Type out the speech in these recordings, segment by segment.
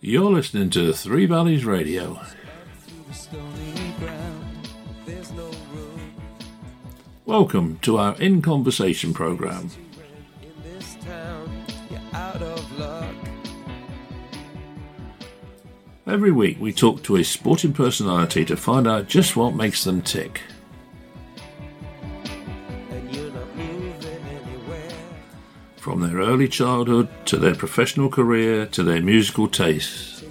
You're listening to Three Valleys Radio. Welcome to our In Conversation program. Every week we talk to a sporting personality to find out just what makes them tick. Early childhood to their professional career to their musical tastes.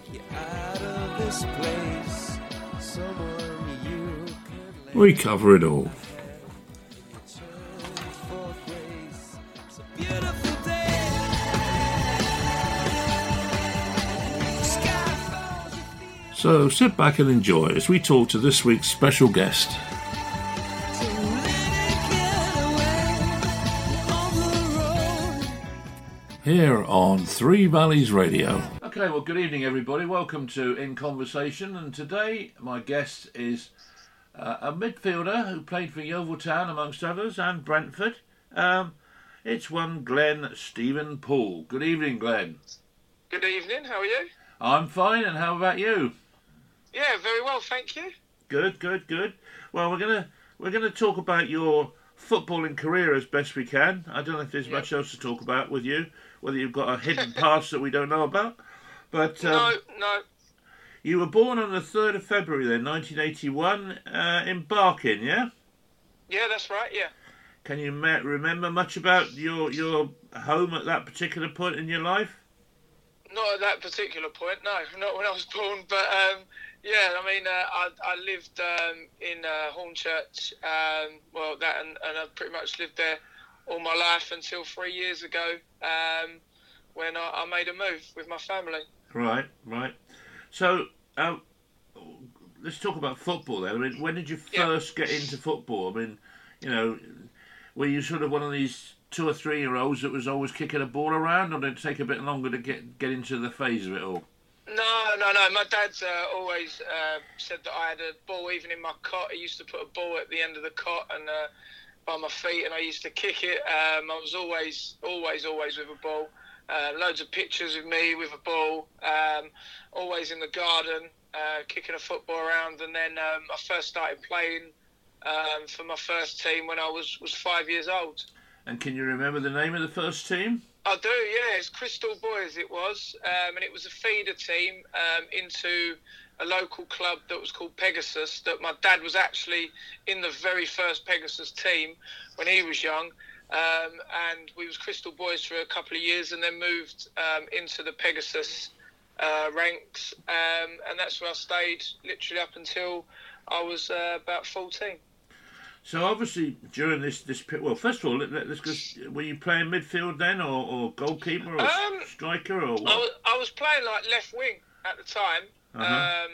We cover it all. So sit back and enjoy as we talk to this week's special guest. Here on Three Valleys Radio. Okay, well, good evening, everybody. Welcome to In Conversation, and today my guest is uh, a midfielder who played for Yeovil Town, amongst others, and Brentford. Um, it's one Glen Stephen Poole. Good evening, Glen. Good evening. How are you? I'm fine, and how about you? Yeah, very well, thank you. Good, good, good. Well, we're gonna we're gonna talk about your footballing career as best we can. I don't know if there's Yep. much else to talk about with you, whether you've got a hidden past that we don't know about. But um, no, no. You were born on the 3rd of February then, 1981, uh, in Barking, yeah? Yeah, that's right. Yeah. Can you me- remember much about your your home at that particular point in your life? Not at that particular point. No, not when I was born. But um, yeah, I mean, uh, I, I lived um, in uh, Hornchurch. Um, well, that and, and I pretty much lived there all my life until three years ago um, when I, I made a move with my family. Right, right. So, um, let's talk about football then. I mean, when did you Yeah. first get into football? I mean, you know, were you sort of one of these two or three year olds that was always kicking a ball around, or did it take a bit longer to get get into the phase of it all? No, no, no. My dad's uh, always uh, said that I had a ball even in my cot. He used to put a ball at the end of the cot and uh, by my feet, and I used to kick it. Um, I was always, always, always with a ball. Uh, loads of pictures of me with a ball. Um, always in the garden, uh, kicking a football around. And then um, I first started playing um, for my first team when I was was five years old. And can you remember the name of the first team? I do, yeah. It's Crystal Boys, it was. Um, and it was a feeder team um, into a local club that was called Pegasus. That my dad was actually in the very first Pegasus team when he was young. Um, and we was Crystal Boys for a couple of years and then moved um, into the Pegasus uh, ranks. Um, and that's where I stayed literally up until I was uh, about 14. So obviously during this this well, first of all, let, let, us go. Were you playing midfield then, or, or goalkeeper, or Um, striker, or I what? was, I was playing like left wing at the time. Uh-huh. Um,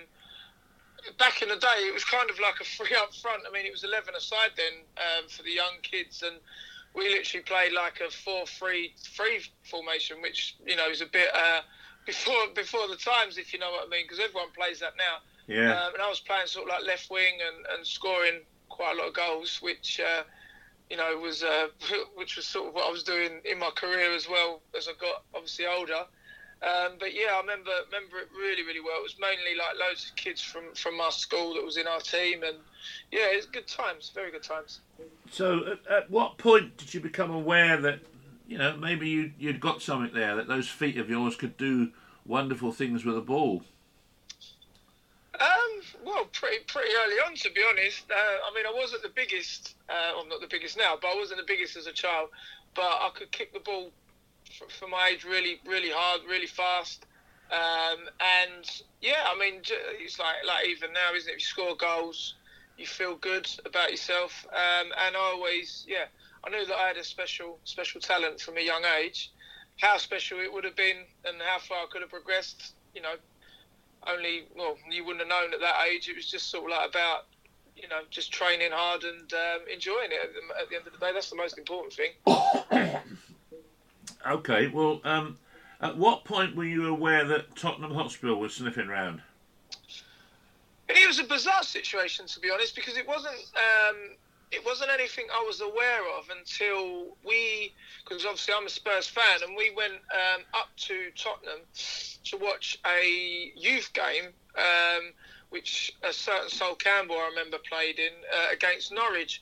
back in the day, it was kind of like a free up front. I mean, it was 11 aside then um, for the young kids, and we literally played like a 4-3-3 formation, which you know is a bit uh, before before the times, if you know what I mean, because everyone plays that now. yeah. Um, and I was playing sort of like left wing and, and scoring quite a lot of goals, which uh, you know was uh, which was sort of what I was doing in my career as well as I got obviously older. Um, but yeah, I remember remember it really really well. It was mainly like loads of kids from from our school that was in our team, and yeah, it's good times, very good times. So at, at what point did you become aware that you know maybe you you'd got something there that those feet of yours could do wonderful things with a ball? Um, well, pretty pretty early on, to be honest. Uh, I mean, I wasn't the biggest. Uh, I'm not the biggest now, but I wasn't the biggest as a child. But I could kick the ball for, for my age really, really hard, really fast. Um, and yeah, I mean, it's like like even now, isn't it? If you score goals, you feel good about yourself. Um, and I always, yeah, I knew that I had a special special talent from a young age. How special it would have been, and how far I could have progressed, you know, only well you wouldn't have known at that age it was just sort of like about you know just training hard and um, enjoying it at the, at the end of the day that's the most important thing Okay, well, um, at what point were you aware that Tottenham Hotspur was sniffing round? it was a bizarre situation to be honest because it wasn't um, it wasn't anything I was aware of until we, because obviously I'm a Spurs fan, and we went um, up to Tottenham to watch a youth game, um, which a certain Sol Campbell I remember played in uh, against Norwich.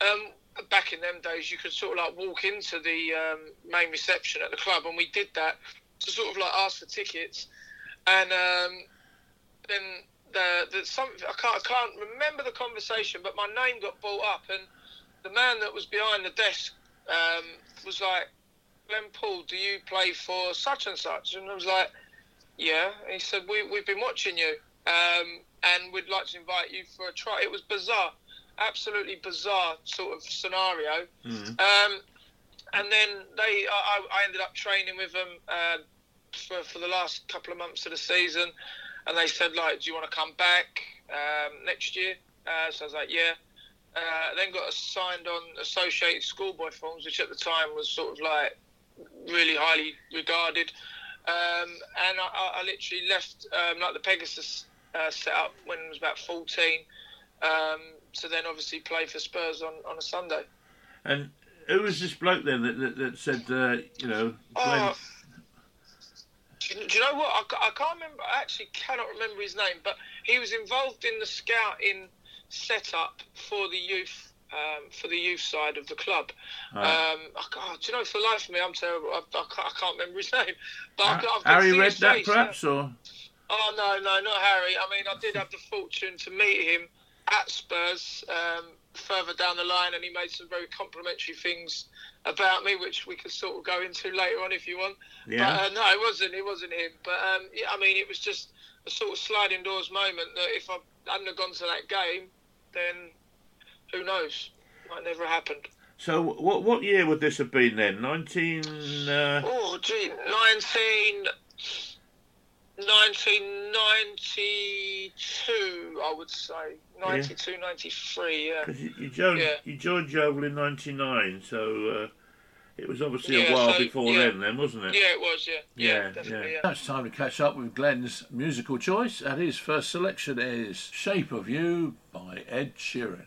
Um, back in them days, you could sort of like walk into the um, main reception at the club, and we did that to sort of like ask for tickets, and um, then the, the some I can't, I can't remember the conversation, but my name got brought up, and the man that was behind the desk um, was like, "Glen Poole, do you play for such and such?" And I was like, "Yeah." And he said, we, "We've been watching you, um, and we'd like to invite you for a try." It was bizarre, absolutely bizarre sort of scenario. Um, and then they, I, I ended up training with them uh, for, for the last couple of months of the season, and they said like, "Do you want to come back um, next year?" Uh, so I was like, "Yeah." Uh, then got signed on Associated Schoolboy Films, which at the time was sort of like really highly regarded. Um, and I, I- I literally left um, like the Pegasus uh, set up when I was about 14 um, to then obviously play for Spurs on, on a Sunday. And who was this bloke then that, that, that said, uh, you know, Oh, do, you, do you know what? I, I can't remember. I actually cannot remember his name, but he was involved in the scouting setup for the youth. Um, for the youth side of the club, Right. um, I, can't- do you know? For the life of me, I'm terrible. I, I, can't, I can't remember his name. But I, Ha- I've Harry read that face, perhaps, or Oh no, no, not Harry. I mean, I did have the fortune to meet him at Spurs um, further down the line, and he made some very complimentary things about me, which we could sort of go into later on if you want. yeah, But uh, no, it wasn't. It wasn't him. But um, yeah, I mean, it was just a sort of sliding doors moment that if I hadn't have gone to that game, then who knows? Might never have happened. So what what year would this have been then? Nineteen. Uh, Oh, gee, 19, 1992, I would say. 92, 93, yeah. 'cause you, you joined Yeah. you joined Yeovil in '99, so uh, it was obviously a while so, before yeah. then, then wasn't it? Yeah, it was, yeah. Yeah, Yeah, definitely, yeah. yeah. It's time to catch up with Glen's musical choice, and his first selection is "Shape of You" by Ed Sheeran.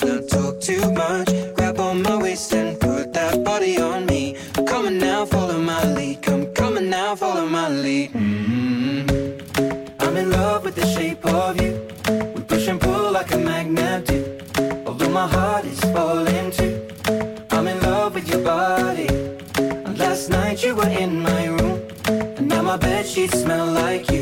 not talk too much. Grab on my waist and put that body on me. On now, follow my lead. Come, on now, follow my lead. hmm I'm in love with the shape of you. We push and pull like a magnet do. Although my heart is falling too. I'm in love with your body. And last night you were in my room. And now my bed sheets smell like you.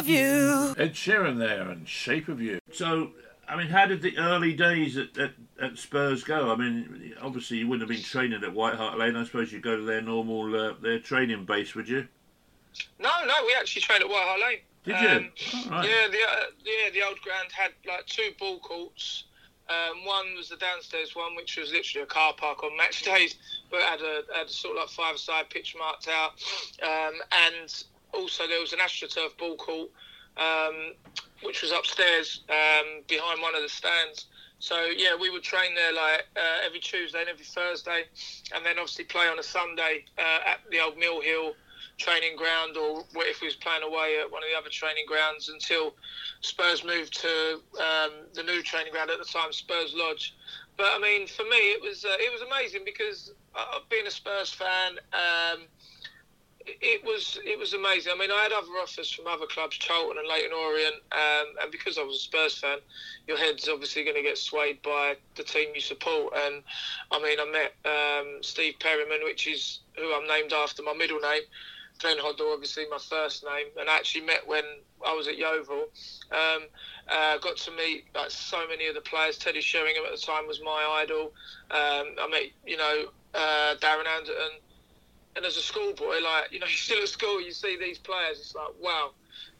of you. Ed Sheeran there and Shape of You. So, I mean, how did the early days at, at, at Spurs go? I mean, obviously you wouldn't have been training at White Hart Lane. I suppose you'd go to their normal uh, their training base, would you? No, no, we actually trained at White Hart Lane. Did Um, you? Yeah, the uh, yeah the old ground had like two ball courts. Um, one was the downstairs one, which was literally a car park on match days, but had a had a sort of like five side pitch marked out, um, and also there was an astroturf ball court, um, which was upstairs um, behind one of the stands. So yeah, we would train there like uh, every Tuesday and every Thursday, and then obviously play on a Sunday uh, at the old Mill Hill training ground, or if we was playing away at one of the other training grounds until Spurs moved to um, the new training ground at the time, Spurs Lodge. But I mean, for me, it was uh, it was amazing because uh, being a Spurs fan. It was it was amazing. I mean, I had other offers from other clubs, Charlton and Leyton Orient, um, and because I was a Spurs fan, your head's obviously going to get swayed by the team you support. And I mean, I met um, Steve Perryman, which is who I'm named after my middle name. Glenn Hoddle, obviously my first name, and I actually met when I was at Yeovil. Um, uh, got to meet like so many of the players. Teddy Sheringham at the time was my idol. Um, I met you know uh, Darren Anderton and as a schoolboy, like you know, you're still at school, you see these players. It's like wow,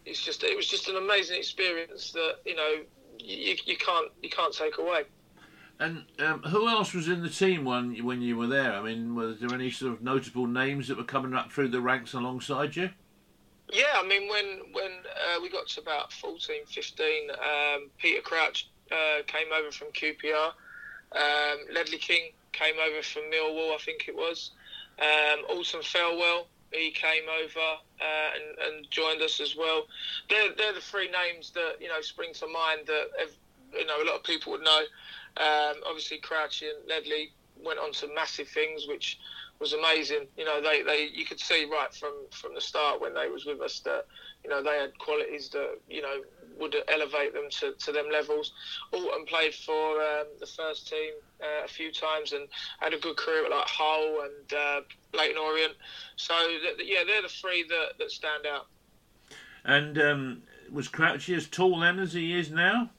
it's just it was just an amazing experience that you know you, you can't you can't take away. And um, who else was in the team when when you were there? I mean, was there any sort of notable names that were coming up through the ranks alongside you? Yeah, I mean when when uh, we got to about 14, 15, um, Peter Crouch uh, came over from QPR. Um, Ledley King came over from Millwall, I think it was. Um, Alton he came over uh, and, and joined us as well. They're, they're the three names that you know spring to mind that ev- you know a lot of people would know. Um, obviously, Crouchy and Ledley went on to massive things, which was amazing. You know, they, they you could see right from, from the start when they was with us that you know they had qualities that you know would elevate them to, to them levels. Alton played for um, the first team uh, a few times and had a good career at like Hull and uh, Leyton Orient. So th- th- yeah, they're the three that, that stand out. And um, was Crouchy as tall then as he is now?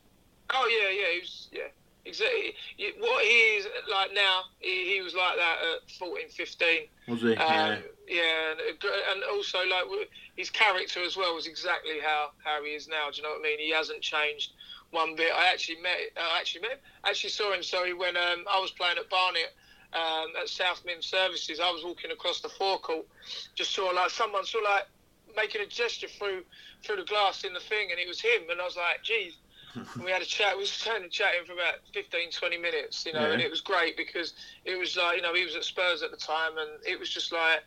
Oh yeah, yeah, he was yeah. Exactly. What he is like now, he, he was like that at 14, 15. Was he? Um, yeah. yeah, and, and also like his character as well was exactly how, how he is now. Do you know what I mean? He hasn't changed one bit. I actually met, I actually met, actually saw him. Sorry, when um, I was playing at Barnet um, at South Mimms Services, I was walking across the forecourt, just saw like someone saw like making a gesture through through the glass in the thing, and it was him. And I was like, geez. And we had a chat. We were standing chatting for about 15, 20 minutes, you know, Yeah. and it was great because it was like, you know, he was at Spurs at the time, and it was just like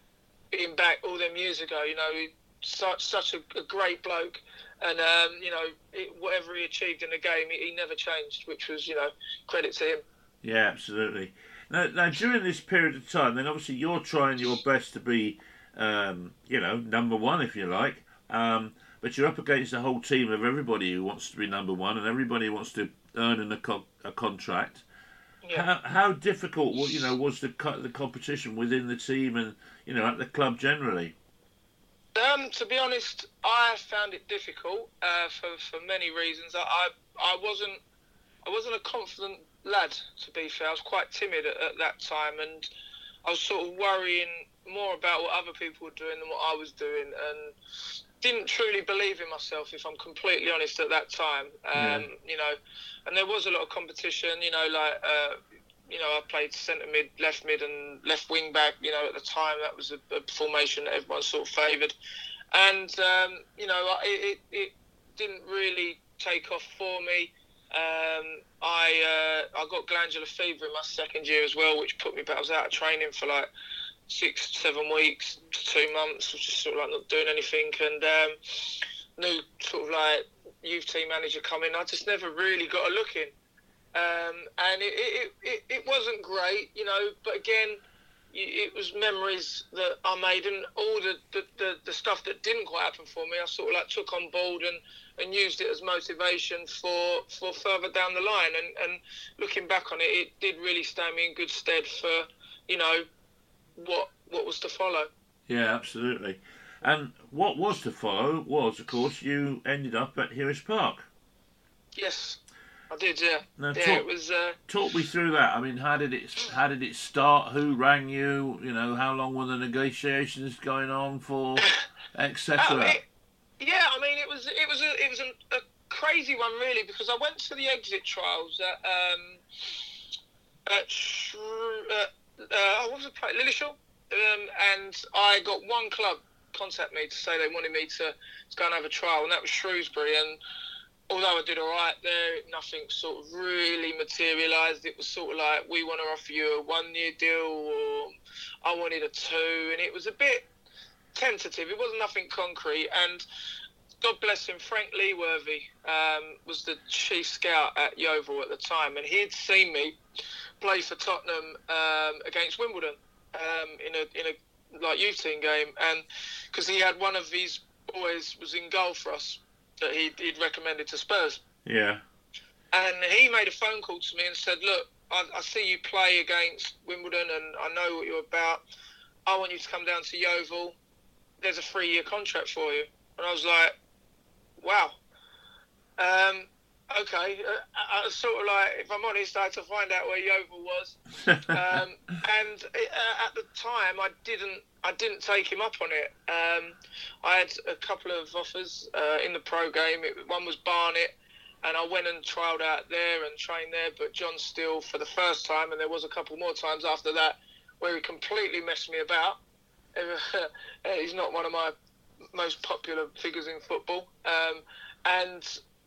being back all them years ago. You know, he, such such a, a great bloke, and um, you know, it, whatever he achieved in the game, he, he never changed, which was, you know, credit to him. Yeah, absolutely. Now, now, during this period of time, then obviously you're trying your best to be, um, you know, number one, if you like. Um, but you're up against a whole team of everybody who wants to be number one and everybody who wants to earn an, a, co- a contract. Yeah. How, how difficult, you know, was the co- the competition within the team and you know at the club generally? Um, to be honest, I found it difficult uh, for for many reasons. I, I I wasn't I wasn't a confident lad. To be fair, I was quite timid at, at that time, and I was sort of worrying more about what other people were doing than what I was doing. And didn't truly believe in myself, if I'm completely honest, at that time. Um, Yeah. You know, and there was a lot of competition. You know, like uh, you know, I played centre mid, left mid, and left wing back. You know, at the time that was a, a formation that everyone sort of favoured, and um, you know, it, it, it didn't really take off for me. Um, I uh, I got glandular fever in my second year as well, which put me back. I was out of training for like six, seven weeks two months, just sort of like not doing anything, and um, new sort of like youth team manager coming. I just never really got a look in, um, and it, it, it, it wasn't great, you know. But again, it was memories that I made, and all the, the, the, the stuff that didn't quite happen for me, I sort of like took on board and, and used it as motivation for, for further down the line. And, and looking back on it, it did really stand me in good stead for, you know, what what was to follow. Yeah, absolutely. And what was to follow was, of course, you ended up at Huish Park. Yes, I did. Yeah, Now, yeah. talk- It was. Uh, Talk me through that. I mean, how did it how did it start? Who rang you? You know, how long were the negotiations going on for, etc. Oh, yeah, I mean, it was it was a it was a, a crazy one really because I went to the exit trials at um at, Shrew- uh, uh, what was it, play- Lilleshall, um, and I got one club contact me to say they wanted me to, to go and have a trial, and that was Shrewsbury. And although I did all right there, nothing sort of really materialised. It was sort of like we want to offer you a one-year deal, or I wanted a two, and it was a bit tentative. It wasn't nothing concrete. And God bless him, Frank Leeworthy um, was the chief scout at Yeovil at the time, and he had seen me play for Tottenham um, against Wimbledon um, in a in a like youth team game, and because he had one of his boys was in goal for us that he'd, he'd recommended to Spurs. Yeah, And he made a phone call to me and said, "Look, I, I see you play against Wimbledon, and I know what you're about. I want you to come down to Yeovil. There's a three-year contract for you." And I was like, "Wow, um, okay." Uh, I, I was sort of like, if I'm honest, I had to find out where Yeovil was. um, and it, uh, at the time, I didn't. I didn't take him up on it. Um, I had a couple of offers uh, in the pro game. It, one was Barnet, and I went and trialled out there and trained there. But John Still for the first time, and there was a couple more times after that where he completely messed me about. He's not one of my most popular figures in football, um, and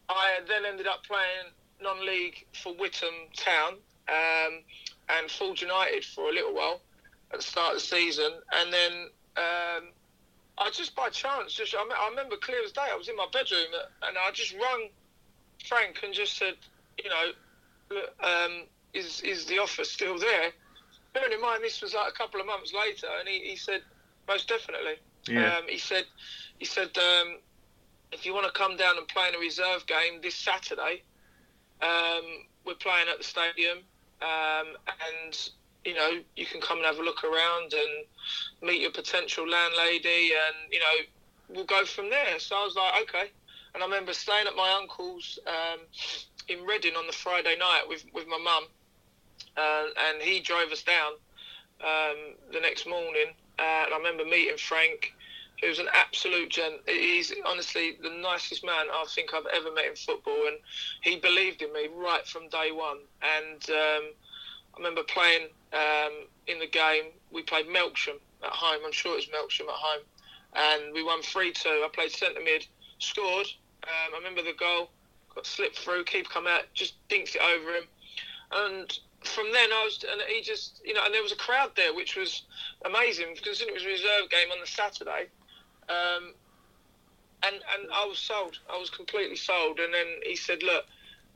I then ended up playing non-league for Witham Town um, and Fulham United for a little while at the start of the season, and then um, I just by chance, just I, me- I remember clear as day, I was in my bedroom and I just rung Frank and just said, you know, um, is is the offer still there? Bearing in mind this was like a couple of months later, and he, he said, most definitely. Yeah, Um, he said, he said, um, if you want to come down and play in a reserve game this Saturday, um, we're playing at the stadium, um, and you know you can come and have a look around and meet your potential landlady, and you know we'll go from there. So I was like, okay. And I remember staying at my uncle's um, in Reading on the Friday night with with my mum, uh, and he drove us down um, the next morning. Uh, and I remember meeting Frank, who's an absolute gent. He's honestly the nicest man I think I've ever met in football, and he believed in me right from day one. And um, I remember playing um, in the game. We played Melksham at home. I'm sure it was Melksham at home, and we won three two. I played centre mid, scored. Um, I remember the goal. Got slipped through. Keeper come out, just dinks it over him, and from then I was, and he just, you know, and there was a crowd there, which was amazing because it was a reserve game on the Saturday, um, and and I was sold. I was completely sold. And then he said, "Look,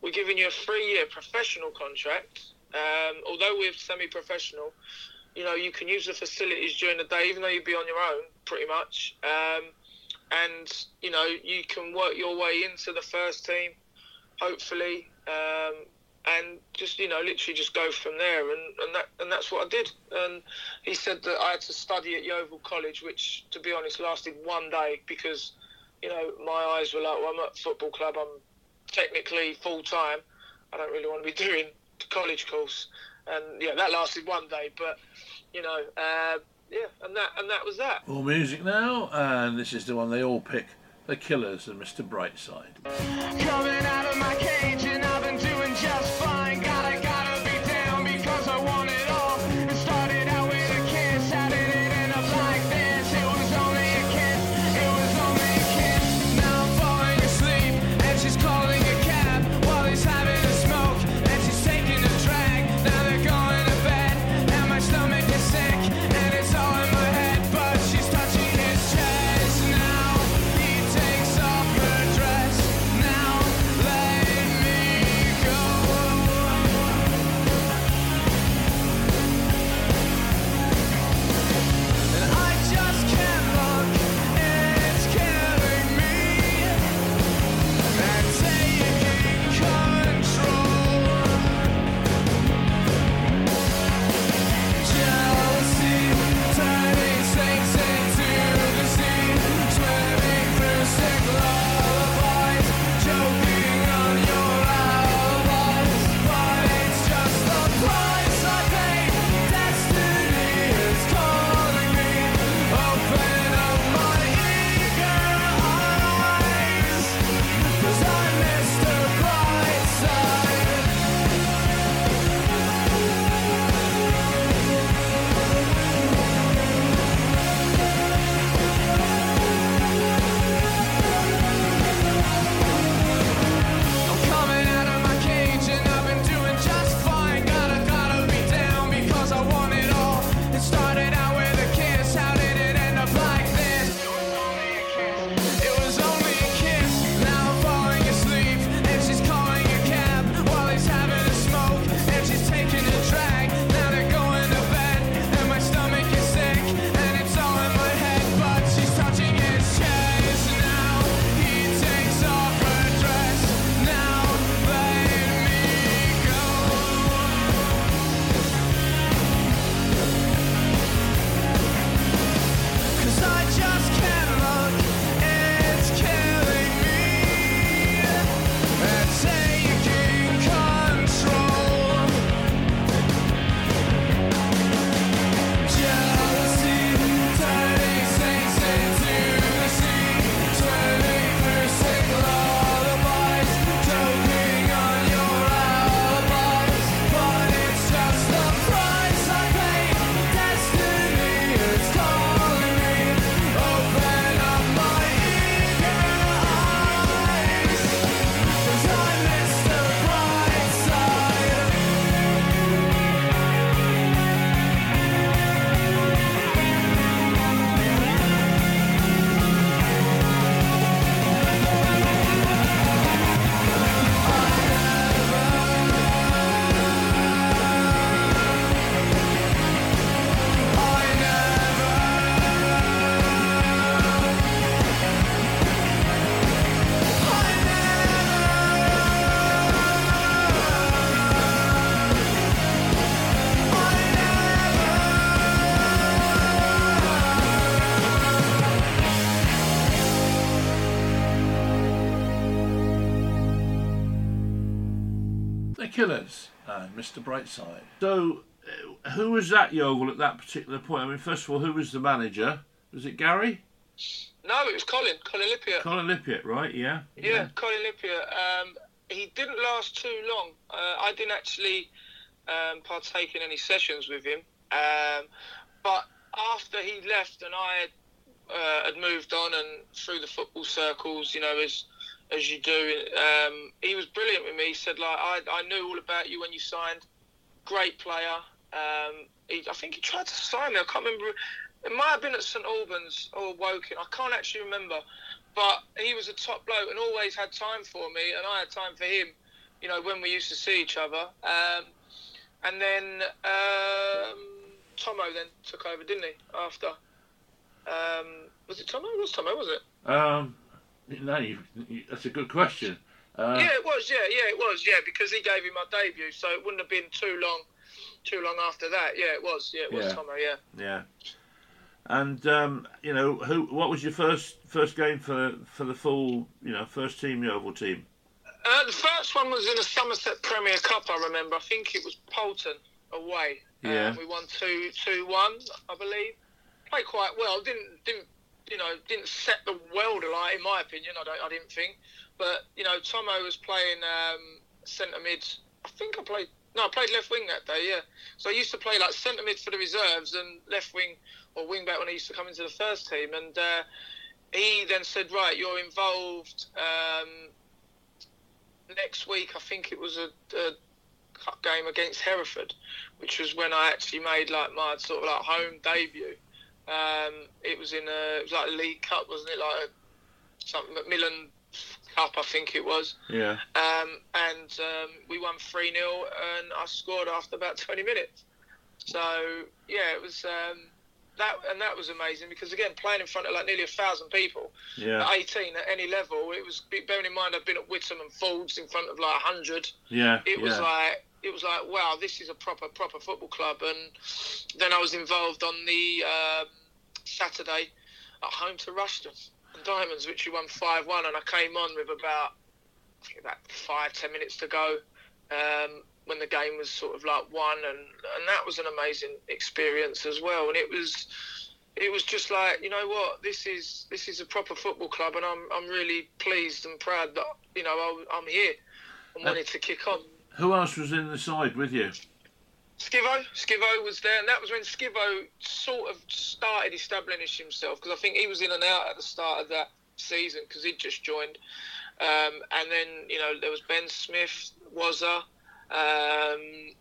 we're giving you a three-year professional contract. Um, although we're semi-professional, you know, you can use the facilities during the day, even though you'd be on your own, pretty much. Um, and you know, you can work your way into the first team, hopefully." Um, and just you know literally just go from there. And, and that and that's what I did. And he said that I had to study at Yeovil College which to be honest lasted one day because you know my eyes were like well I'm at a football club. I'm technically full time I don't really want to be doing the college course. And yeah that lasted one day. But you know uh, yeah and that and that was that. More music now, and this is the one they all pick The Killers and Mr. Brightside. Killers and Mr. Brightside. So, uh, who was that Yeovil at that particular point? I mean, first of all, who was the manager? Was it Gary? No, it was Colin, Colin Lippiatt. Colin Lippiatt, right? Yeah. Yeah, Colin Lippiatt. Um, he didn't last too long. Uh, I didn't actually um, partake in any sessions with him. Um, but after he left and I had, uh, had moved on and through the football circles, you know, as as you do, um, he was brilliant with me. He said, like, I, I knew all about you when you signed. Great player. Um, he, I think he tried to sign me. I can't remember. It might have been at St Albans or Woking. I can't actually remember. But he was a top bloke and always had time for me, and I had time for him. You know, when we used to see each other. Um, and then um, Tomo then took over, didn't he? After. Um, was it Tomo? It was Tomo, was it? No, you, you, that's a good question. Uh, yeah, it was. Yeah, yeah, it was. Yeah, because he gave me my debut, so it wouldn't have been too long, too long after that. Yeah, it was. Yeah, it was Yeah. Tomo. Yeah. Yeah. And um, you know, who? What was your first first game for for the full, you know, first team Yeovil team? Uh, the first one was in the Somerset Premier Cup. I remember. I think it was Paulton away. Yeah. Um, we won two two one, I believe. Played quite well. Didn't didn't you know, didn't set the world alight, in my opinion. I don't, I didn't think, but you know, Tomo was playing um, centre mid. I think I played. No, I played left wing that day. Yeah, so I used to play like centre mid for the reserves and left wing or wing back when I used to come into the first team. And uh, he then said, "Right, you're involved um, next week." I think it was a, a cup game against Hereford, which was when I actually made like my sort of like home debut. Um, it was in a, it was like a League Cup, wasn't it? Like a, something Macmillan Cup, I think it was. Yeah. Um, and um, we won 3 0, and I scored after about 20 minutes. So, yeah, it was. Um, that, and that was amazing because again playing in front of like nearly a thousand people Yeah. at 18 at any level it was bearing in mind I've been at Witham and Folds in front of like 100 Yeah. it was yeah. like it was like wow this is a proper proper football club. And then I was involved on the um, Saturday at home to Rushden. And Diamonds which we won 5-1 and I came on with about I think about five ten minutes to go um, when the game was sort of like won. And and that was an amazing experience as well. And it was it was just like you know what this is this is a proper football club. And I'm I'm really pleased and proud that you know I, I'm here and wanted to kick on. Who else was in the side with you? Skivo, Skivo was there, and that was when Skivo sort of started establishing himself because I think he was in and out at the start of that season because he'd just joined. Um, and then you know there was Ben Smith, Wazza, um,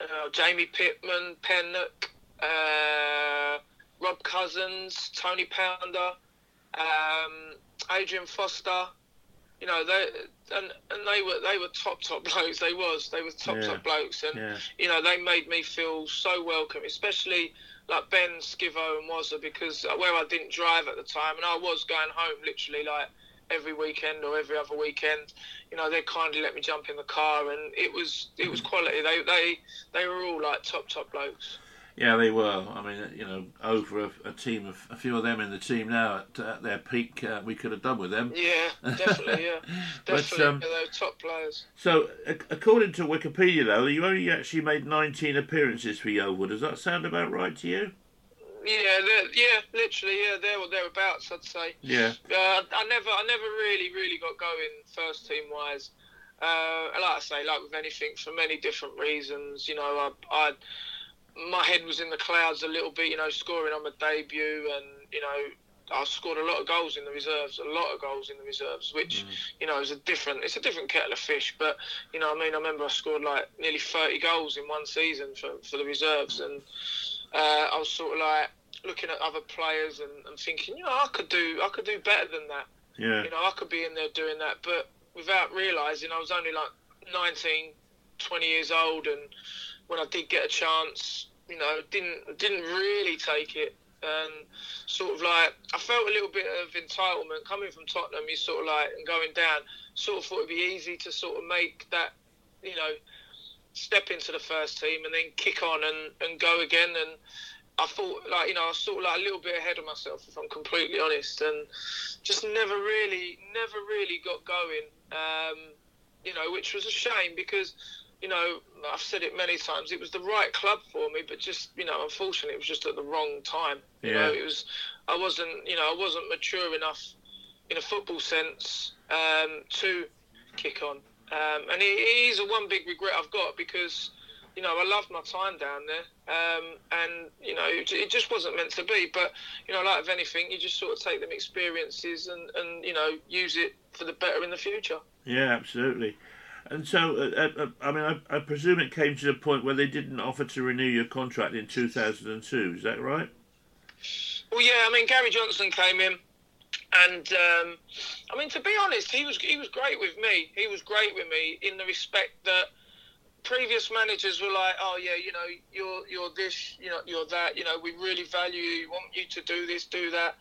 uh, Jamie Pitman, Pennock, uh, Rob Cousins, Tony Pounder, um, Adrian Foster. You know they and, and they were they were top top blokes. They was they were top Yeah. top blokes, and Yeah. you know they made me feel so welcome, especially like Ben, Skivo, and Wazza because where I didn't drive at the time, and I was going home literally like every weekend or every other weekend. You know they kindly let me jump in the car, and it was it was mm. quality. They they they were all like top top blokes. Yeah, they were. I mean, you know, over a, a team of a few of them in the team now at, at their peak, uh, we could have done with them. Yeah, definitely. Yeah, But, definitely. um, yeah, they were top players. So, ac- according to Wikipedia, though, you only actually made 19 appearances for Yeovil. Does that sound about right to you? Yeah, yeah, literally, yeah, there or thereabouts, I'd say. Yeah. Uh, I never, I never really, really got going first team wise. Uh, like I say, like with anything, for many different reasons. You know, I, I, my head was in the clouds a little bit. You know, scoring on my debut, and you know, I scored a lot of goals in the reserves, a lot of goals in the reserves, which you know is a different, it's a different kettle of fish. But you know, I mean, I remember I scored like nearly 30 goals in one season for for the reserves, and uh, I was sort of like looking at other players and, and thinking, you know, I could do, I could do better than that Yeah. you know, I could be in there doing that, but without realising, I was only like 19, 20 years old, and when I did get a chance, you know, didn't didn't really take it, and sort of like I felt a little bit of entitlement coming from Tottenham. You sort of like and going down, sort of thought it'd be easy to sort of make that, you know, step into the first team and then kick on and, and go again and. I thought, like you know, I was sort of like a little bit ahead of myself, if I'm completely honest, and just never really, never really got going. Um, you know, which was a shame because, you know, I've said it many times. It was the right club for me, but just you know, unfortunately, it was just at the wrong time. You Yeah. know, it was. I wasn't, you know, I wasn't mature enough in a football sense um, to kick on. Um, and it, is a one big regret I've got because, you know, I loved my time down there, um, and you know, it, just wasn't meant to be. But you know, like with anything, you just sort of take them experiences and, and you know, use it for the better in the future. Yeah, absolutely. And so, uh, uh, I mean, I, I presume it came to the point where they didn't offer to renew your contract in 2002. Is that right? Well, yeah, I mean, Gary Johnson came in, and um, I mean, to be honest, he was he was great with me. He was great with me in the respect that previous managers were like, "Oh yeah, you know, you're you're this, you know, you're that. You know, we really value you. We want you to do this, do that."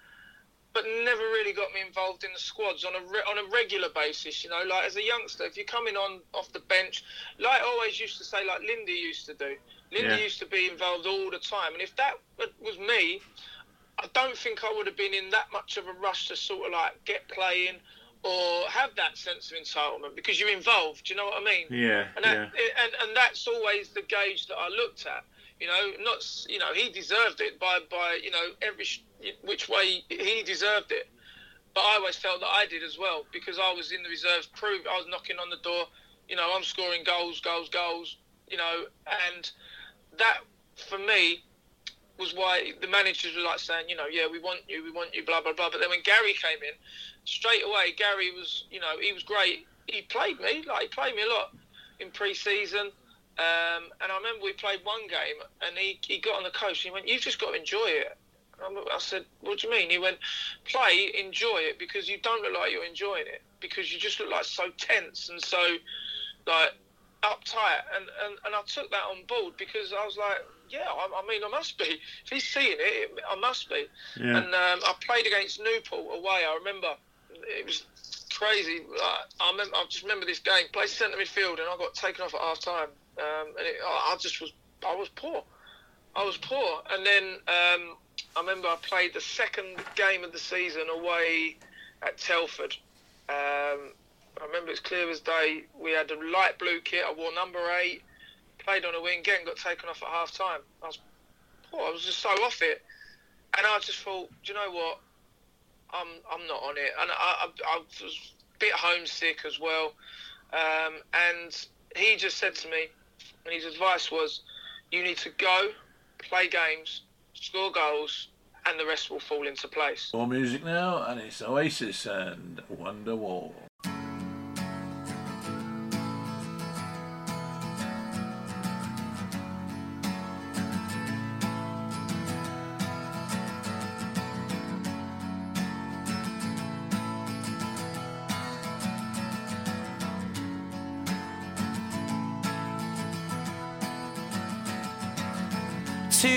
But never really got me involved in the squads on a re- on a regular basis. You know, like as a youngster, if you're coming on off the bench, like I always used to say, like Lindy used to do. Lindy Yeah. used to be involved all the time, and if that was me, I don't think I would have been in that much of a rush to sort of like get playing or have that sense of entitlement because you're involved. Do you know what I mean? Yeah, And that, yeah. and and that's always the gauge that I looked at. You know, not you know he deserved it by by you know every which way he deserved it. But I always felt that I did as well because I was in the reserves crew. I was knocking on the door. You know, I'm scoring goals, goals, goals. You know, and that for me was why the managers were like saying, you know, yeah, we want you, we want you, blah blah blah. But then when Gary came in, straight away, Gary was, you know, he was great. He played me, like he played me a lot in pre-season. Um, and I remember we played one game, and he, he got on the coach. And he went, "You've just got to enjoy it." And I said, "What do you mean?" He went, "Play, enjoy it, because you don't look like you're enjoying it, because you just look like so tense and so like uptight." And and, and I took that on board because I was like, "Yeah, I, I mean, I must be. If he's seeing it, I must be." Yeah. And um, I played against Newport away. I remember it was crazy. Like, I remember, I just remember this game. Played centre midfield, and I got taken off at half time. Um, and it, I, I just was, I was poor. I was poor. And then um, I remember I played the second game of the season away at Telford. Um, I remember it's clear as day. We had a light blue kit. I wore number eight. Played on a wing. Again, got taken off at half time. I was poor. I was just so off it. And I just thought, do you know what? I'm I'm not on it, and I, I, I was a bit homesick as well. Um, and he just said to me, and his advice was, you need to go, play games, score goals, and the rest will fall into place. More music now, and it's Oasis and Wonderwall.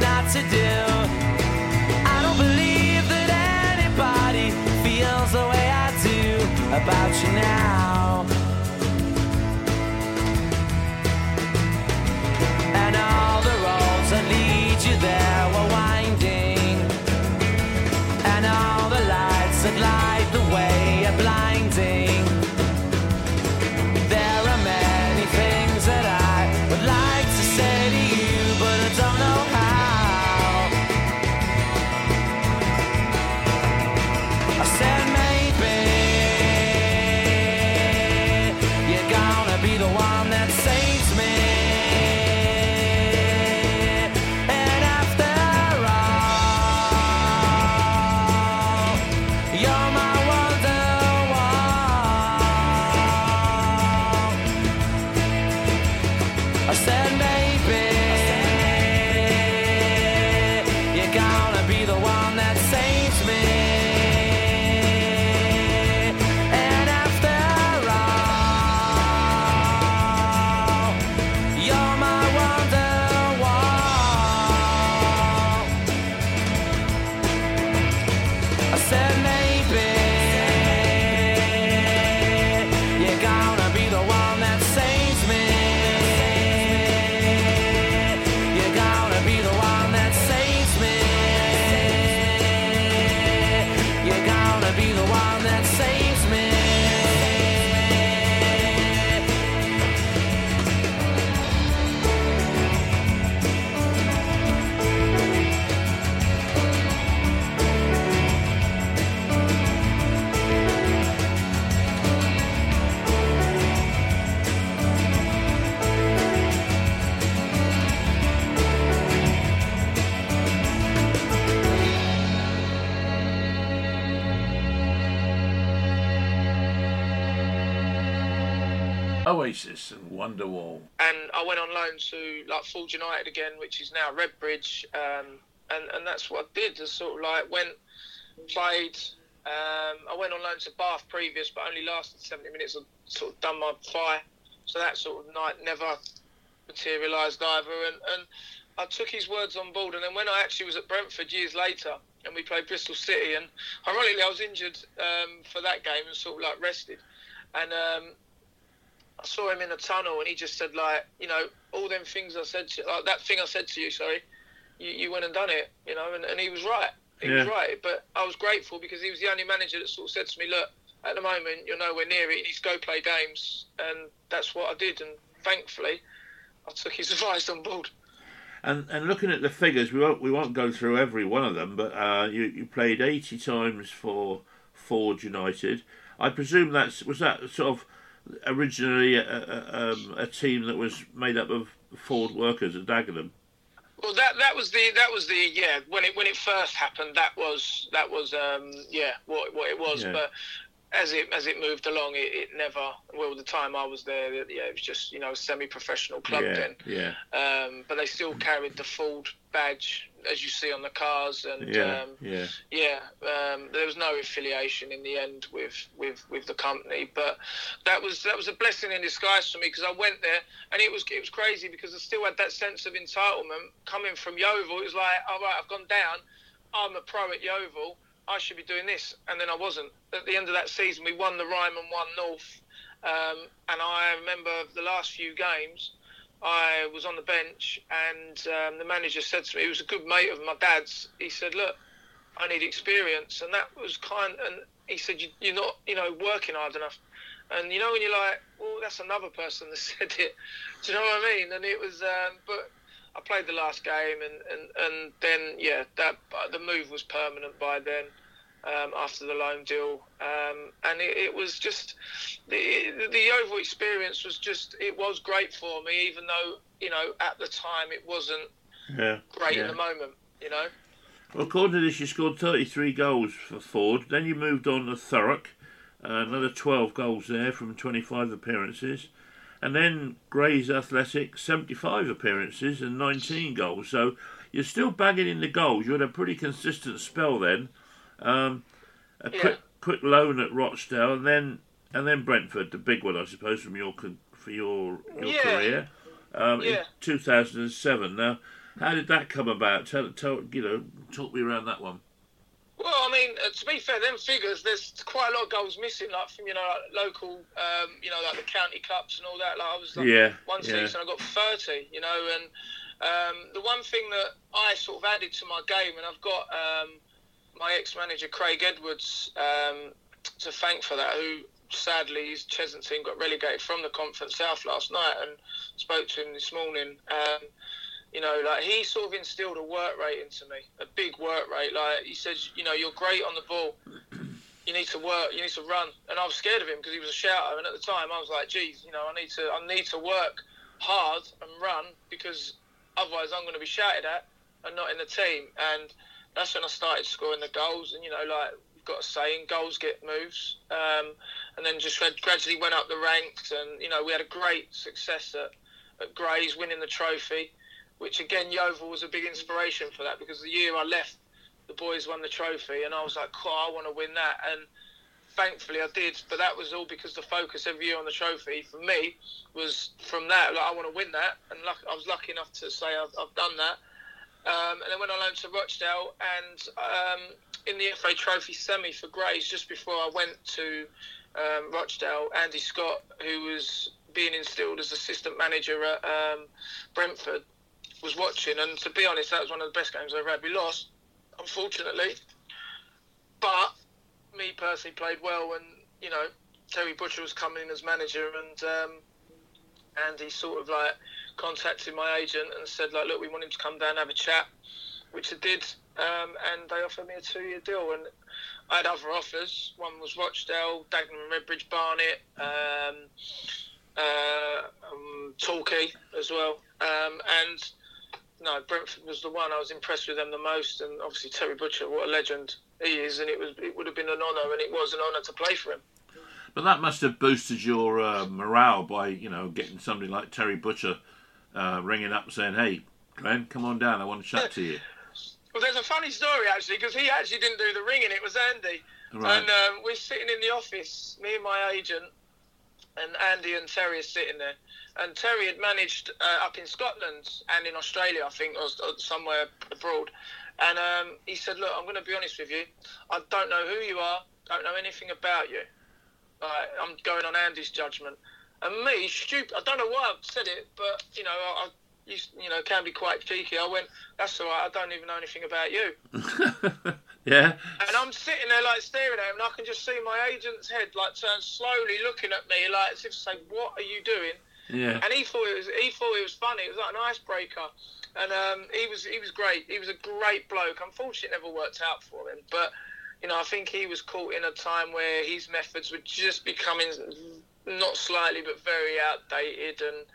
Not to do. Oasis and Wonderwall. and I went on loan to like Ford United again, which is now Redbridge, um, and and that's what I did. I sort of like went, played. Um, I went on loan to Bath previous, but only lasted 70 minutes. I sort of done my fire, so that sort of night never materialised either. And, and I took his words on board. And then when I actually was at Brentford years later, and we played Bristol City, and ironically I was injured um, for that game and sort of like rested, and um, I saw him in a tunnel, and he just said like, you know, all them things I said, to, like that thing I said to you, sorry, you, you went and done it, you know, and, and he was right. He was right, but I was grateful because he was the only manager that sort of said to me, look, at the moment you're nowhere near it. You need to go play games, and that's what I did. And thankfully, I took his advice on board. And and looking at the figures, we won't we won't go through every one of them, but uh, you you played eighty times for Ford United. I presume that's was that sort of originally a, a, um, a team that was made up of Ford workers at Dagenham. Well, that that was the that was the yeah when it when it first happened that was that was um yeah what what it was Yeah. but as it as it moved along it, it never well the time I was there yeah it was just you know semi-professional club yeah, then yeah, um but they still carried the Ford badge as you see on the cars and yeah, um, yeah. yeah, um, there was no affiliation in the end with, with, with the company, but that was that was a blessing in disguise for me because I went there and it was it was crazy because I still had that sense of entitlement coming from Yeovil. It was like, all right, I've gone down, I'm a pro at Yeovil, I should be doing this, and then I wasn't. At the end of that season, we won the Ryman, One North, um, and I remember the last few games. I was on the bench, and um, the manager said to me, he was a good mate of my dad's. He said, "Look, I need experience," and that was kind. And he said, you, "You're not, you know, working hard enough." And you know, when you're like, "Well, that's another person that said it," do you know what I mean? And it was, um, but I played the last game, and and, and then yeah, that the move was permanent by then. Um, after the loan deal, um, and it, it was just the the Yeovil experience was just it was great for me, even though you know at the time it wasn't yeah, great yeah. in the moment, you know. Well, according to this, you scored 33 goals for Ford. Then you moved on to Thurrock, uh, another 12 goals there from 25 appearances. And then Grays Athletic, 75 appearances and 19 goals. So you're still bagging in the goals. You had a pretty consistent spell then. Um, a Yeah. quick, quick loan at Rochdale, and then and then Brentford, the big one, I suppose, from your for your your Yeah. career. Um, in 2007. Now, how did that come about? Tell, tell you know, talk me around that one. Well, I mean, uh, to be fair, them figures, there's quite a lot of goals missing, like from you know, like local, um, you know, like the county cups and all that. Like I was like, Yeah, one yeah. season I got 30, you know, and um, the one thing that I sort of added to my game, and I've got um, my ex-manager Craig Edwards um, to thank for that, who sadly his Cheshunt team got relegated from the Conference South last night, and spoke to him this morning. Um, you know, like he sort of instilled a work rate into me, a big work rate. Like he says, you know, you're great on the ball. You need to work. You need to run. And I was scared of him because he was a shouter. And at the time, I was like, geez, you know, I need to, I need to work hard and run because otherwise I'm going to be shouted at and not in the team. And that's when I started scoring the goals. And you know, like we've got a saying, goals get moves. Um, and then just grad- gradually went up the ranks. And you know, we had a great success at, at Grays, winning the trophy which again Yeovil was a big inspiration for that because the year I left, the boys won the trophy, and I was like, "Cool, I want to win that." And thankfully, I did. But that was all because the focus every year on the trophy for me was from that. Like, I want to win that, and luck, I was lucky enough to say I've, I've done that. Um, and then went on loan to Rochdale, and um, in the FA Trophy semi for Grays, just before I went to um, Rochdale, Andy Scott, who was being instilled as assistant manager at um, Brentford, was watching, and to be honest, that was one of the best games I ever had. We lost, unfortunately, but me personally played well, and you know Terry Butcher was coming in as manager, and um, and he sort of like contacted my agent and said like, look, we want him to come down and have a chat, which I did, um, and they offered me a two-year deal, and I had other offers. One was Rochdale, Dagenham, Redbridge, Barnet, um, uh, um, Torquay as well, um, and no, Brentford was the one I was impressed with them the most, and obviously Terry Butcher, what a legend he is, and it was it would have been an honour, and it was an honour to play for him. But that must have boosted your uh, morale by you know getting somebody like Terry Butcher uh, ringing up and saying, "Hey, Glen, come on down. I want to chat to you." Well, there's a funny story actually because he actually didn't do the ringing; it was Andy. Right. And um, we're sitting in the office, me and my agent, and Andy and Terry are sitting there. And Terry had managed uh, up in Scotland and in Australia, I think, or, or somewhere abroad. And um, he said, "Look, I'm going to be honest with you. I don't know who you are. Don't know anything about you. Like, I'm going on Andy's judgment." And me, stupid. I don't know why I've said it, but you know, I, I used, you know, can be quite cheeky. I went, "That's all right. I don't even know anything about you." yeah. And I'm sitting there like staring at him, and I can just see my agent's head like turn slowly, looking at me like as if to say, "What are you doing?" Yeah. And he thought it was he thought it was funny. It was like an icebreaker, and um, he was he was great. He was a great bloke. Unfortunately, it never worked out for him, but you know I think he was caught in a time where his methods were just becoming not slightly but very outdated and.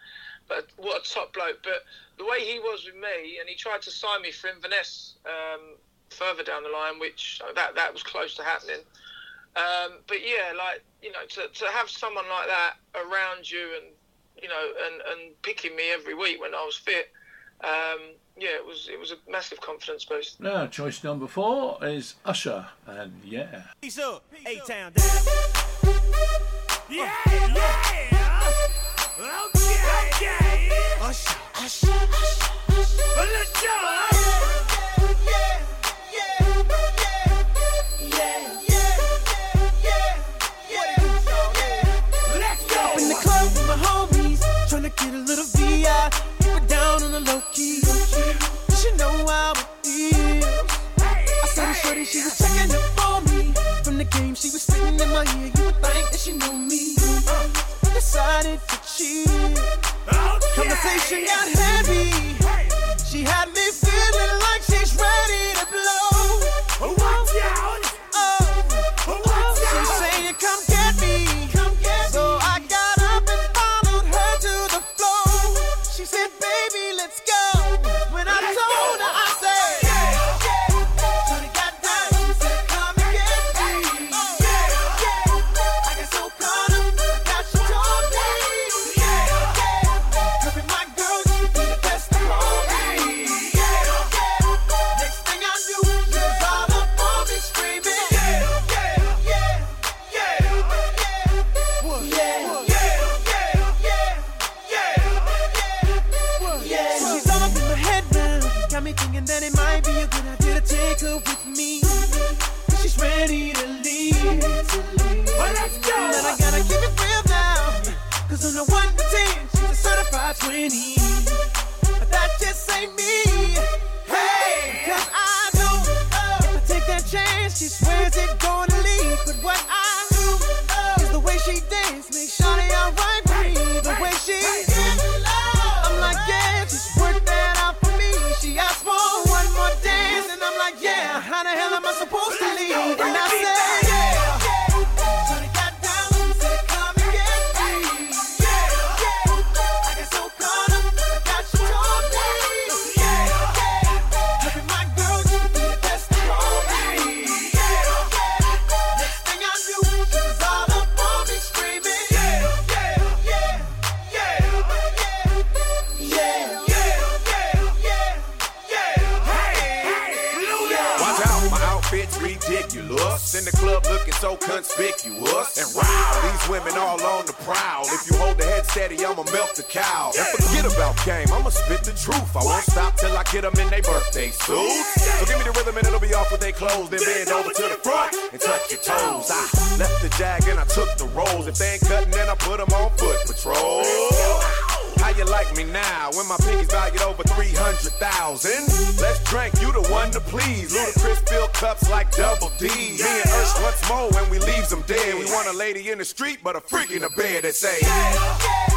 But what a top bloke! But the way he was with me, and he tried to sign me for Inverness um, further down the line, which that that was close to happening. Um, but yeah, like you know, to, to have someone like that around you and you know and, and picking me every week when I was fit, um, yeah, it was it was a massive confidence boost. Now, choice number four is Usher, and yeah. Peace up, A-Town down. Yeah, yeah. Okay, okay. Usher, Usher, Usher. Well, let's go. Get a little VI, keep down on the low key. You know how it is. I saw the shorty, she was checking up From the game, she was spitting in my ear. You would think that she knew me. Uh, decided to cheat. Oh, Conversation got heavy. She had me lady in the street, but a freak in the bed that say,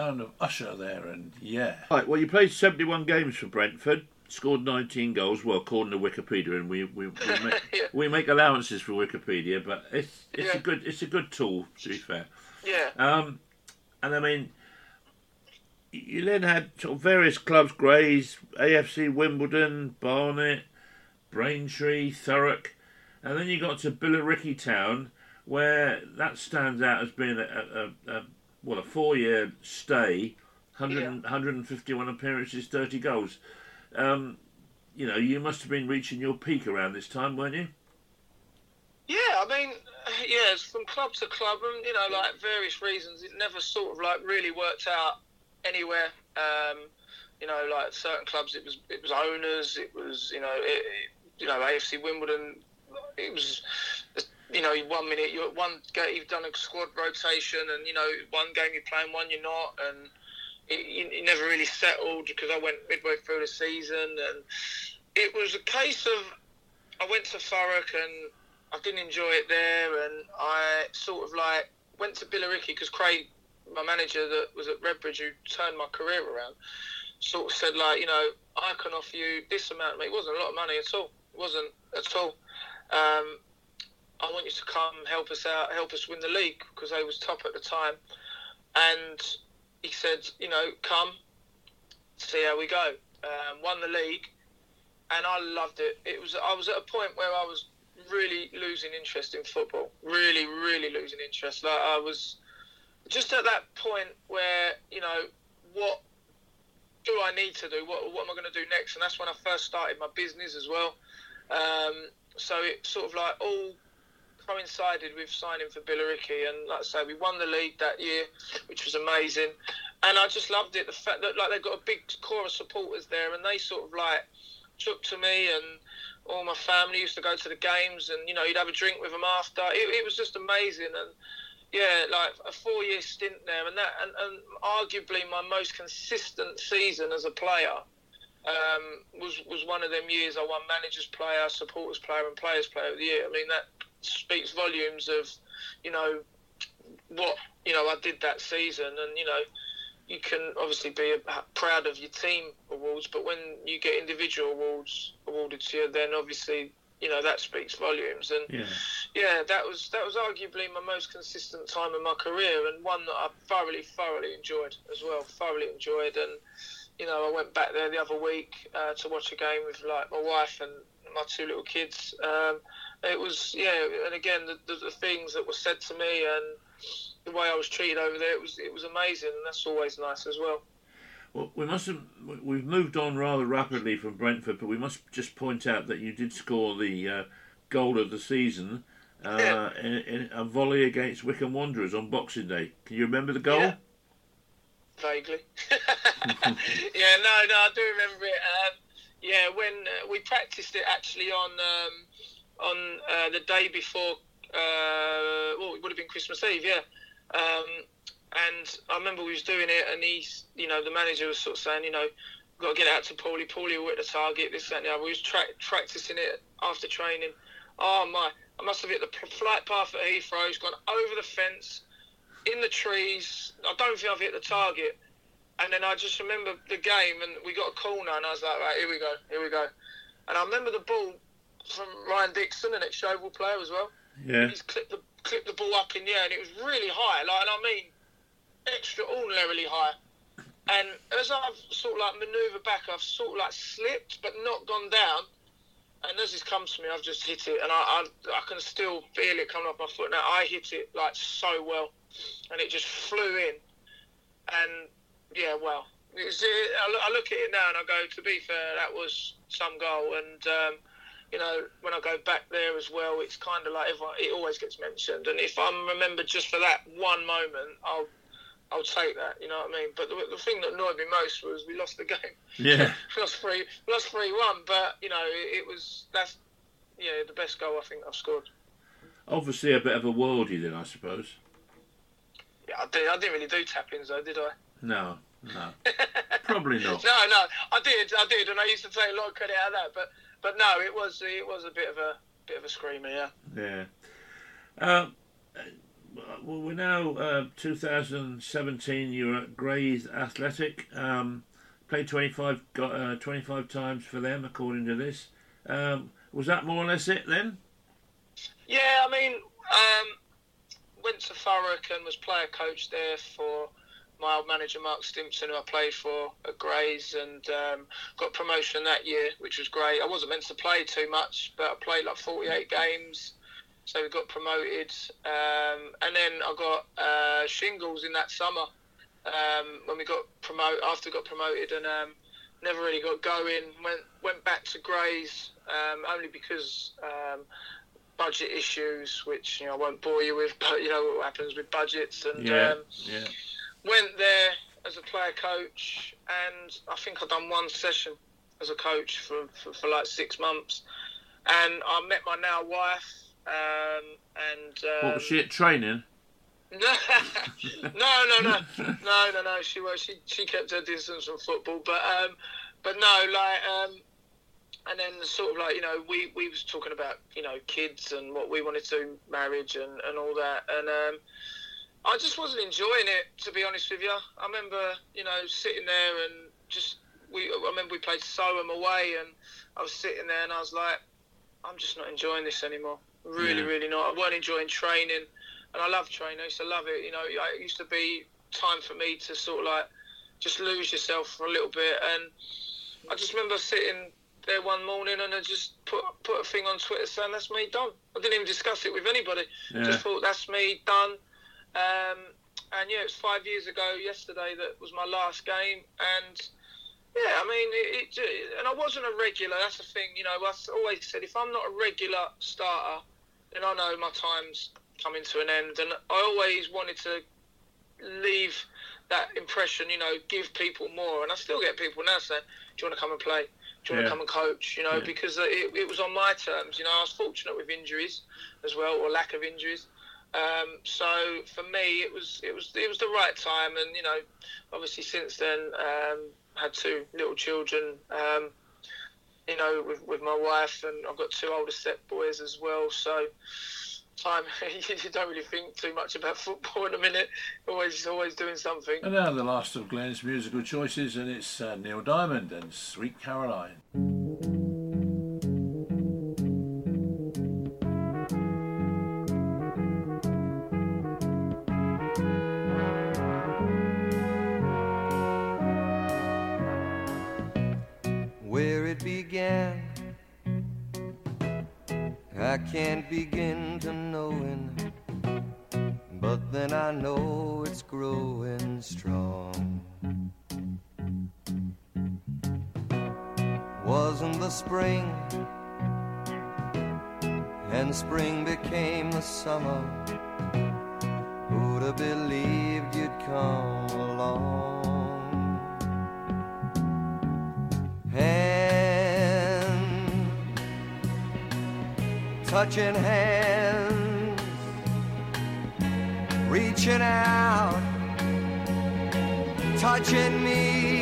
Sound of Usher there, and yeah. Right, well, you played 71 games for Brentford, scored 19 goals, well, according to Wikipedia, and we we, we, make, Yeah. we make allowances for Wikipedia, but it's it's a good it's a good tool to be fair. Yeah. Um, and I mean, you then had sort of various clubs: Grays, AFC Wimbledon, Barnet, Braintree, Thurrock, and then you got to Billericay Town, where that stands out as being a, a, a well a four-year stay, 100, Yeah. 151 appearances, 30 goals. Um, you know, you must have been reaching your peak around this time, weren't you? Yeah, I mean, yeah, it's from club to club, and you know, like various reasons, it never sort of like really worked out anywhere. Um, you know, like certain clubs, it was it was owners, it was you know, it- you know, AFC Wimbledon, it was. You know, one minute you're one game you've done a squad rotation, and you know one game you're playing, one you're not, and it, it, it never really settled because I went midway through the season, and it was a case of I went to Thurrock and I didn't enjoy it there, and I sort of like went to Billericay because Craig, my manager that was at Redbridge, who turned my career around, sort of said like, you know, I can offer you this amount. It wasn't a lot of money at all. It wasn't at all. Um, I want you to come help us out, help us win the league because they was top at the time. And he said, you know, come, see how we go. Um, won the league, and I loved it. It was I was at a point where I was really losing interest in football. Really, really losing interest. Like I was just at that point where you know what do I need to do? What what am I going to do next? And that's when I first started my business as well. Um, so it sort of like all coincided with signing for Billericay, and like I say, we won the league that year, which was amazing. And I just loved it. The fact that like they've got a big core of supporters there, and they sort of like took to me, and all my family used to go to the games, and you know you'd have a drink with them after. It, it was just amazing, and yeah, like a four-year stint there, and that, and, and arguably my most consistent season as a player um, was was one of them years I won managers player, supporters player, and players player of the year. I mean that speaks volumes of you know what you know I did that season, and you know you can obviously be proud of your team awards, but when you get individual awards awarded to you, then obviously you know that speaks volumes. And Yeah. yeah, that was that was arguably my most consistent time in my career, and one that I thoroughly, thoroughly enjoyed as well. Thoroughly enjoyed, and you know, I went back there the other week uh, to watch a game with like my wife and my two little kids. Um, it was yeah, and again the, the, the things that were said to me and the way I was treated over there, it was it was amazing, and that's always nice as well. Well, we mustn't. We've moved on rather rapidly from Brentford, but we must just point out that you did score the uh, goal of the season uh, Yeah. in, in a volley against Wycombe Wanderers on Boxing Day. Can you remember the goal? Yeah. Vaguely. yeah, no, no, I do remember it. Um, yeah, when uh, we practiced it actually on um, on uh, the day before. Uh, well, it would have been Christmas Eve, yeah. Um, and I remember we was doing it, and he's, you know, the manager was sort of saying, you know, we've got to get out to Paulie. Paulie will hit the target. This, that, and the other. We was tra- practicing it after training. Oh my! I must have hit the p- flight path at Heathrow. It's gone over the fence, in the trees. I don't think I've hit the target. And then I just remember the game, and we got a corner, and I was like, right, here we go, here we go. And I remember the ball from Ryan Dickson, an ex-Yeovil player as well. Yeah. He's clipped the clipped the ball up in the air, and it was really high. Like, and I mean, extraordinarily high. And as I've sort of like manoeuvred back, I've sort of like slipped, but not gone down. And as this comes to me, I've just hit it, and I, I, I can still feel it coming off my foot now. I hit it like so well, and it just flew in. And yeah, well, I, look, I at it now and I go, to be fair, that was some goal. And um, you know, when I go back there as well, it's kind of like everyone, it always gets mentioned. And if I'm remembered just for that one moment, I'll I'll take that. You know what I mean? But the, the thing that annoyed me most was we lost the game. Yeah. lost three, lost three one. But you know, it, it was that's yeah the best goal I think I've scored. Obviously, a bit of a worldie then, I suppose. I, did, I didn't really do tap-ins though, did I? No, no, probably not. No, no, I did, I did, and I used to take a lot of credit out of that. But but no, it was it was a bit of a bit of a screamer, yeah. Yeah. Um, uh, well, we're now uh, 2017. You're at Grays Athletic. Um, played 25 got uh, 25 times for them, according to this. Um, was that more or less it then? Yeah, I mean, um, went to Thurrock and was player coach there for my old manager Mark Stimson, who I played for at Grays, and um, got promotion that year, which was great. I wasn't meant to play too much, but I played like 48 games, so we got promoted. Um, and then I got uh, shingles in that summer um, when we got promoted. After we got promoted, and um, never really got going. Went went back to Grays um, only because. Um, budget issues, which you know I won't bore you with, but you know what happens with budgets, and Yeah, um, yeah. went there as a player coach, and I think I've done one session as a coach for, for, for like six months, and I met my now wife, um, and um, What was she at training? no, no, no, no, no, no, no. She was she she kept her distance from football, but um, but no, like um, and then sort of like you know we we was talking about you know kids and what we wanted to marriage and and all that, and um, I just wasn't enjoying it to be honest with you. I remember you know sitting there and just we I remember we played Soham away, and I was sitting there and I was like, I'm just not enjoying this anymore. Really, Yeah. really not. I weren't enjoying training and I love training. I used to love it. You know, it used to be time for me to sort of like just lose yourself for a little bit. And I just remember sitting there one morning and I just put put a thing on Twitter saying that's me done. I didn't even discuss it with anybody. Yeah. Just thought that's me done. Um, and yeah, it was five years ago yesterday that was my last game. And yeah, I mean, it, it, and I wasn't a regular. That's the thing, you know. I always said if I'm not a regular starter, then I know my time's coming to an end. And I always wanted to leave that impression, you know, give people more. And I still get people now saying, "Do you want to come and play? Do you want Yeah. to come and coach?" You know, Yeah. because it, it was on my terms. You know, I was fortunate with injuries as well, or lack of injuries. Um, so for me, it was it was it was the right time, and you know, obviously since then, um, had two little children. Um, you know, with, with my wife, and I've got two older step boys as well. So time you don't really think too much about football in a minute. Always always doing something. And now the last of Glen's musical choices, and it's uh, Neil Diamond and Sweet Caroline. where it began. I can't begin to knowing, then I know it's growing strong. Wasn't the spring, and spring became the summer. Who'd have believed you'd come along? hand, touching hands, reaching out, touching me,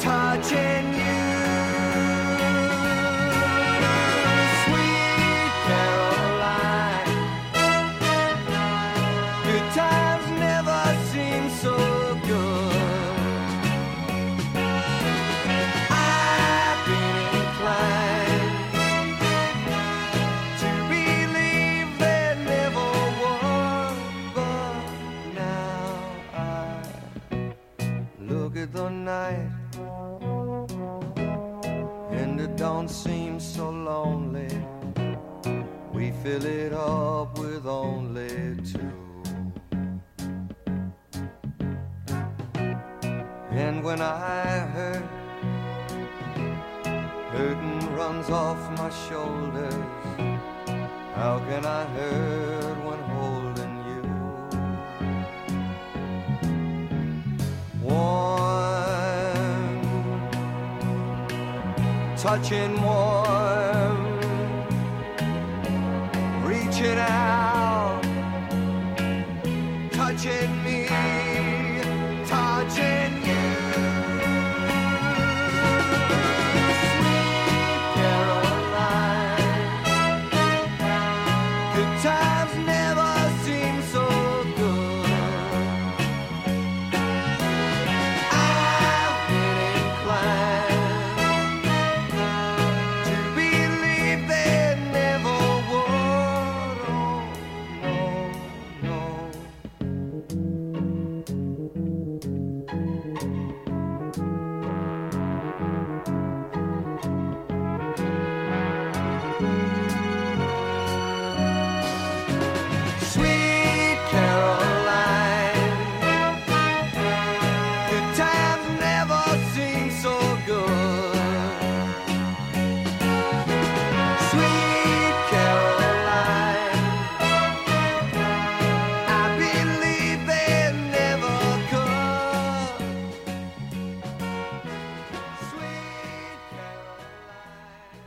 touching you. Touching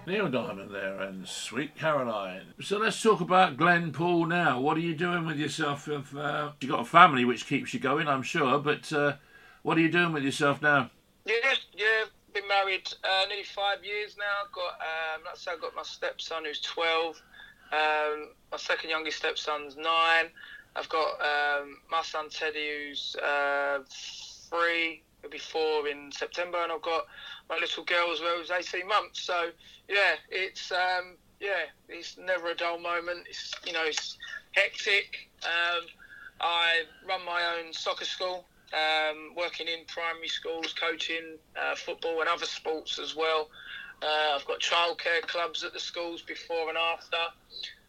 Neil Diamond there and Sweet Caroline. So let's talk about Glen Poole now. What are you doing with yourself? If, uh, you've got a family which keeps you going, I'm sure, but uh, what are you doing with yourself now? Yeah, yeah. Been married uh, nearly five years now. Got, um, like I said, I've got my stepson who's 12. Um, my second youngest stepson's nine. I've got um, my son Teddy who's uh, three. He'll be four in September, and I've got my little girl as well who's 18 months. So yeah, it's um, yeah, it's never a dull moment. It's you know, it's hectic. Um, I run my own soccer school, um, working in primary schools, coaching uh, football and other sports as well. Uh, I've got childcare clubs at the schools before and after.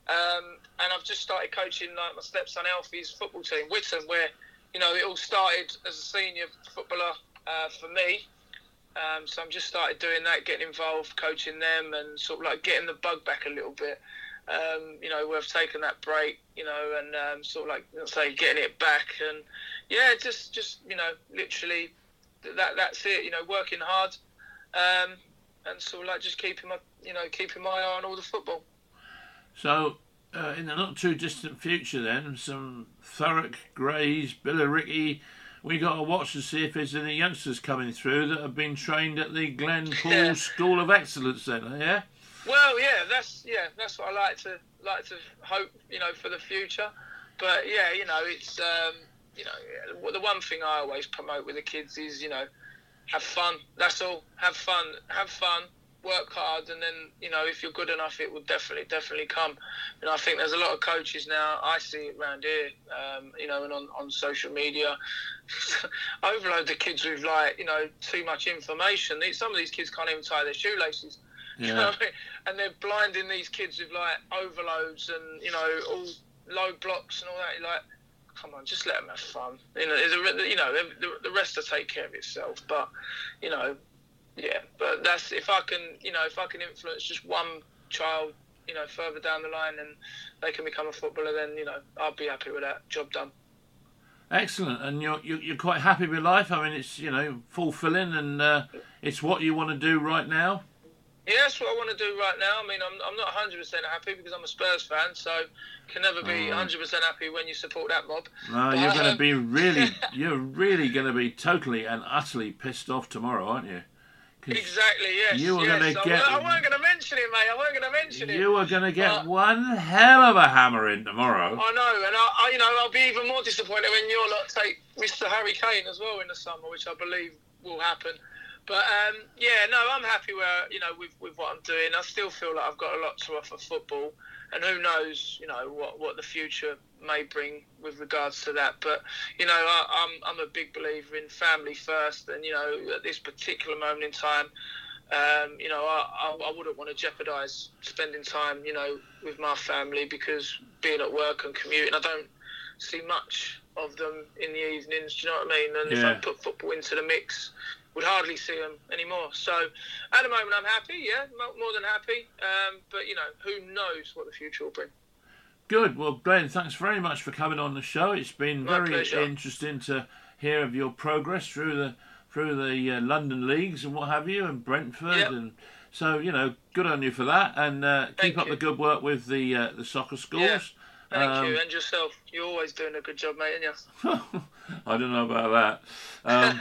Um, and I've just started coaching like my stepson Alfie's football team, Witham, where you know it all started as a senior footballer uh, for me. Um, so I'm just started doing that, getting involved, coaching them, and sort of like getting the bug back a little bit. Um, you know, we've taken that break, you know, and um, sort of like let's say getting it back, and yeah, just just you know, literally that that's it. You know, working hard, um, and sort of like just keeping my you know keeping my eye on all the football. So, uh, in the not too distant future, then, some Thurrock, Grays, Billericay. We got to watch to see if there's any youngsters coming through that have been trained at the Glen Poole Yeah. School of Excellence Centre, yeah? Well, yeah, that's yeah, that's what I like to like to hope, you know, for the future. But yeah, you know, it's um, you know, the one thing I always promote with the kids is you know, have fun. That's all. Have fun. Have fun. Work hard, and then you know, if you're good enough, it will definitely, definitely come. And I think there's a lot of coaches now. I see it around here, um, you know, and on, on social media, overload the kids with like you know too much information. These- Some of these kids can't even tie their shoelaces. You know Yeah. I mean? And they're blinding these kids with like overloads and you know all low blocks and all that. You're like, come on, just let them have fun. You know, there's a, you know, the, the rest will take care of itself. But you know, yeah. But that's if I can, you know, if I can influence just one child, you know, further down the line and they can become a footballer, then you know, I'll be happy with that. Job done. Excellent, and you're you're, quite happy with life. I mean, it's you know fulfilling, and uh, it's what you want to do right now. Yeah, that's what I want to do right now. I mean, I'm, I'm not 100% happy because I'm a Spurs fan, so can never be 100% happy when you support that mob. No, But, you're going to um, be really, you're really going to be totally and utterly pissed off tomorrow, aren't you? Exactly, yes. You were yes. gonna I, get- I weren't going to mention it, mate. I weren't going to mention it. You are going to get But- one hell of a hammer in tomorrow. I know, and I, I, you know, I'll be even more disappointed when you lot take Mr. Harry Kane as well in the summer, which I believe will happen. But um, yeah, no, I'm happy where you know with, with what I'm doing. I still feel like I've got a lot to offer football, and who knows, you know, what, what the future may bring with regards to that. But you know, I, I'm I'm a big believer in family first, and you know, at this particular moment in time, Um, you know, I, I, I wouldn't want to jeopardise spending time, you know, with my family because being at work and commuting, I don't see much of them in the evenings. Do you know what I mean? And if I put football into the mix, would hardly see them anymore. So at the moment, I'm happy. Yeah, more than happy. Um, but you know, who knows what the future will bring? Good. Well, Glen, thanks very much for coming on the show. It's been My very pleasure. interesting to hear of your progress through the through the uh, London leagues and what have you, and Brentford, Yep. and so you know, good on you for that, and uh, keep Thank up you. the good work with the uh, the soccer schools. Yeah. Thank Um, you, and yourself. You're always doing a good job, mate, aren't you? I don't know about that. Um,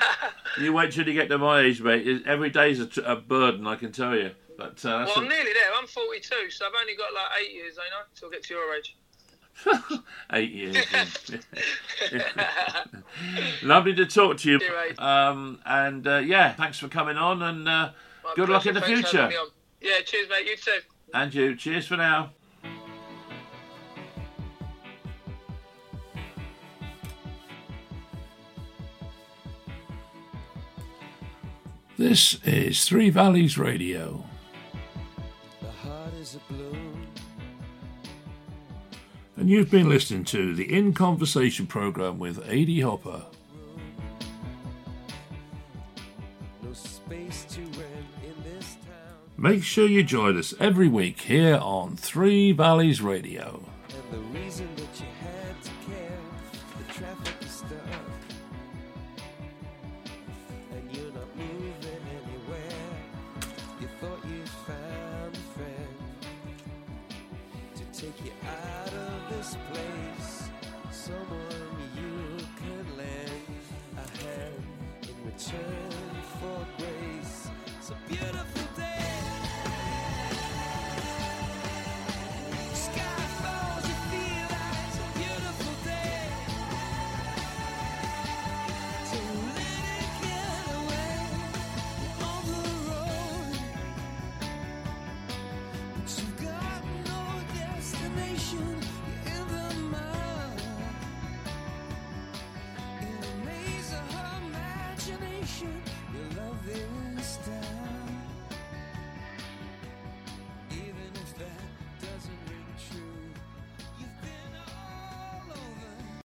you wait till you get to my age, mate. Every day's a, t- a burden, I can tell you. But uh, Well, I'm a- nearly there. I'm 42, so I've only got like eight years, ain't I know, till I get to your age. eight years. Lovely to talk to you. See you, mate. Um, and uh, yeah, thanks for coming on, and uh, good luck in the. Thanks future. having me on. Yeah, cheers, mate. You too. And you. Cheers for now. This is Three Valleys Radio. The heart is a blue. And you've been listening to the In Conversation program with Adi Hopper. No space to rent in this town. Make sure you join us every week here on Three Valleys Radio.